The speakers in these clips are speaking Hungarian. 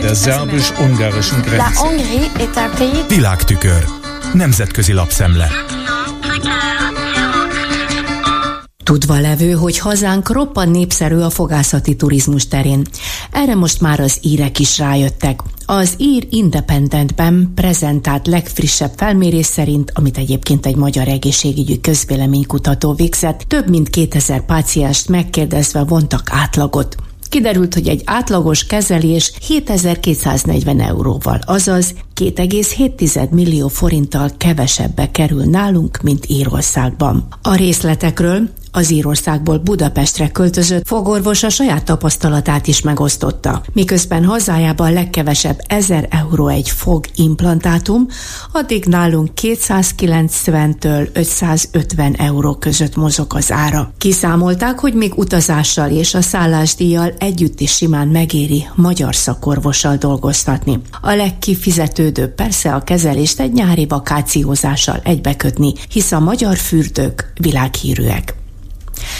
Der szerbus-ungarischen Grenze. Világtükör. Nemzetközi lapszemle. Tudva levő, hogy hazánk roppan népszerű a fogászati turizmus terén. Erre most már az írek is rájöttek. Az ír Independentben prezentált legfrissebb felmérés szerint, amit egyébként egy magyar egészségügyi közvéleménykutató végzett, több mint 2000 pácienst megkérdezve vontak átlagot. Kiderült, hogy egy átlagos kezelés 7240 euróval, azaz 2,7 millió forinttal kevesebbe kerül nálunk, mint Írországban. A részletekről az Írországból Budapestre költözött fogorvos a saját tapasztalatát is megosztotta. Miközben hazájában legkevesebb 1000 euró egy fog implantátum, addig nálunk 290-től 550 euró között mozog az ára. Kiszámolták, hogy még utazással és a szállásdíjjal együtt is simán megéri magyar szakorvossal dolgoztatni. A legkifizetődőbb persze a kezelést egy nyári vakációzással egybekötni, hisz a magyar fürdők világhírűek.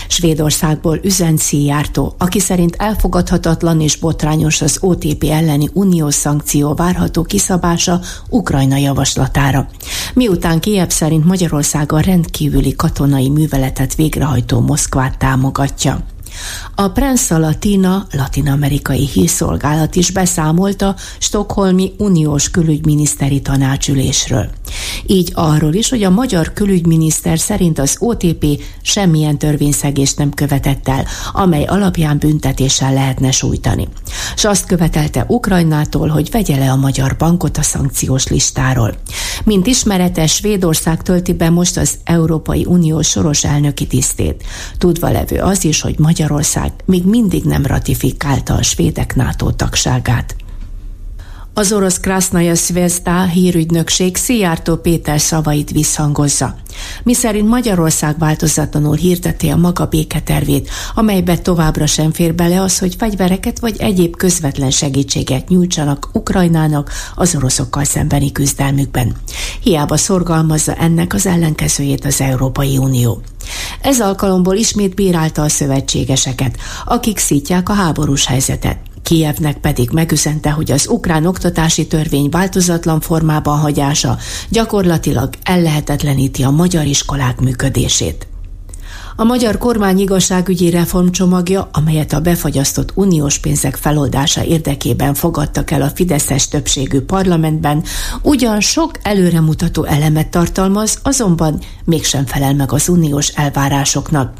Svédországból üzen Szijjártó, aki szerint elfogadhatatlan és botrányos az OTP elleni uniós szankció várható kiszabása Ukrajna javaslatára. Miután Kiev szerint Magyarország a rendkívüli katonai műveletet végrehajtó Moszkvát támogatja. A Prensa Latina, latin-amerikai hírszolgálat is beszámolt a Stockholmi Uniós Külügyminiszteri Tanácsülésről. Így arról is, hogy a magyar külügyminiszter szerint az OTP semmilyen törvényszegést nem követett el, amely alapján büntetéssel lehetne sújtani. És azt követelte Ukrajnától, hogy vegye le a magyar bankot a szankciós listáról. Mint ismeretes, Svédország tölti be most az Európai Unió soros elnöki tisztét. Tudva levő az is, hogy Magyarország még mindig nem ratifikálta a svédek NATO tagságát. Az orosz Krasznaja Szvezda hírügynökség Szijjártó Péter szavait visszhangozza, miszerint Magyarország változatlanul hirdeti a maga béketervét, amelybe továbbra sem fér bele az, hogy fegyvereket vagy egyéb közvetlen segítséget nyújtsanak Ukrajnának az oroszokkal szembeni küzdelmükben. Hiába szorgalmazza ennek az ellenkezőjét az Európai Unió. Ez alkalomból ismét bírálta a szövetségeseket, akik szítják a háborús helyzetet. Kijevnek pedig megüzente, hogy az ukrán oktatási törvény változatlan formában hagyása gyakorlatilag ellehetetleníti a magyar iskolák működését. A magyar kormány igazságügyi reformcsomagja, amelyet a befagyasztott uniós pénzek feloldása érdekében fogadtak el a Fideszes többségű parlamentben, ugyan sok előremutató elemet tartalmaz, azonban mégsem felel meg az uniós elvárásoknak.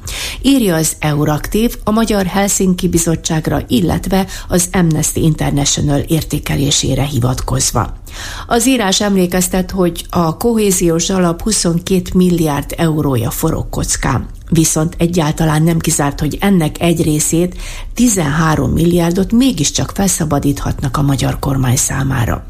Írja az Euraktív a Magyar Helsinki Bizottságra, illetve az Amnesty International értékelésére hivatkozva. Az írás emlékeztet, hogy a kohéziós alap 22 milliárd eurója forog kockán. Viszont egyáltalán nem kizárt, hogy ennek egy részét, 13 milliárdot mégiscsak felszabadíthatnak a magyar kormány számára.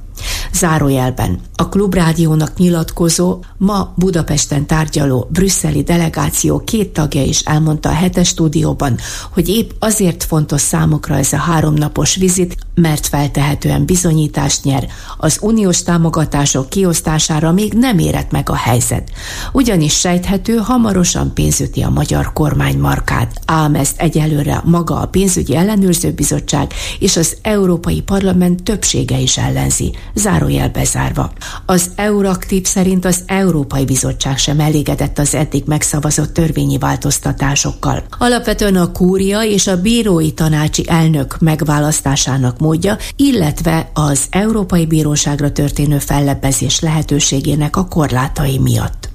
Zárójelben. A Klubrádiónak nyilatkozó, ma Budapesten tárgyaló brüsszeli delegáció két tagja is elmondta a hetes stúdióban, hogy épp azért fontos számukra ez a háromnapos vizit, mert feltehetően bizonyítást nyer, az uniós támogatások kiosztására még nem érett meg a helyzet. Ugyanis sejthető, hamarosan pénzüti a magyar kormány markát, ám ezt egyelőre maga a pénzügyi ellenőrző bizottság és az Európai Parlament többsége is ellenzi, zárójel bezárva. Az Euraktív szerint az Európai Bizottság sem elégedett az eddig megszavazott törvényi változtatásokkal. Alapvetően a kúria és a bírói tanácsi elnök megválasztásának módja, illetve az Európai Bíróságra történő fellebbezés lehetőségének a korlátai miatt.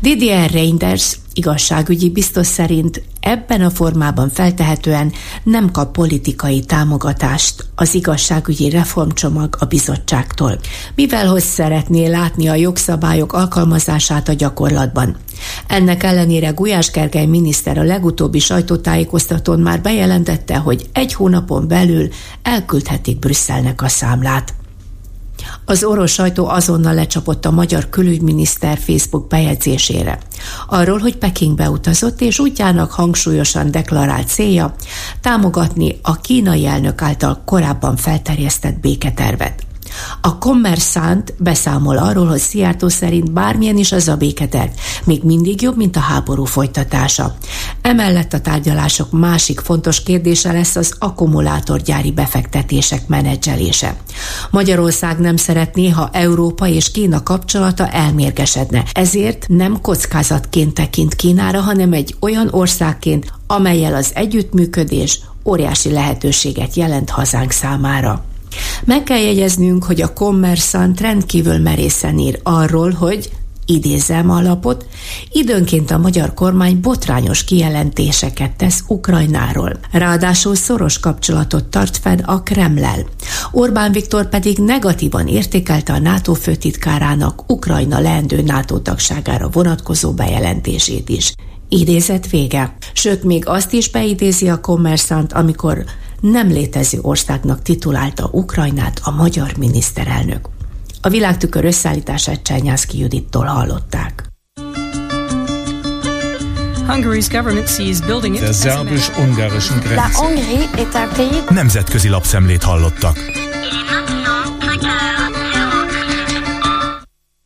Didier Reinders igazságügyi biztos szerint ebben a formában feltehetően nem kap politikai támogatást az igazságügyi reformcsomag a bizottságtól, mivel hogy szeretné látni a jogszabályok alkalmazását a gyakorlatban. Ennek ellenére Gulyás Gergely miniszter a legutóbbi sajtótájékoztatón már bejelentette, hogy egy hónapon belül elküldhetik Brüsszelnek a számlát. Az orosz sajtó azonnal lecsapott a magyar külügyminiszter Facebook bejegyzésére. Arról, hogy Pekingbe utazott, és útjának hangsúlyosan deklarált célja támogatni a kínai elnök által korábban felterjesztett béketervet. A Kommersant beszámol arról, hogy Szijjártó szerint bármilyen is az a béketerv, még mindig jobb, mint a háború folytatása. Emellett a tárgyalások másik fontos kérdése lesz az akkumulátorgyári befektetések menedzselése. Magyarország nem szeretné, ha Európa és Kína kapcsolata elmérgesedne, ezért nem kockázatként tekint Kínára, hanem egy olyan országként, amelyel az együttműködés óriási lehetőséget jelent hazánk számára. Meg kell jegyeznünk, hogy a Commerçant rendkívül merészen ír arról, hogy idézem a lapot, időnként a magyar kormány botrányos kijelentéseket tesz Ukrajnáról. Ráadásul szoros kapcsolatot tart fenn a Kremlel. Orbán Viktor pedig negatívan értékelte a NATO főtitkárának Ukrajna leendő NATO tagságára vonatkozó bejelentését is. Idézet vége. Sőt, még azt is beidézi a kommerszant, amikor nem létező országnak titulálta Ukrajnát a magyar miniszterelnök. A világtükör összeállítását Csányászki Judittól hallották. Hungary's government sees building it. Der szerbus-ungarischen Grenze. Nemzetközi lapszemlét hallottak.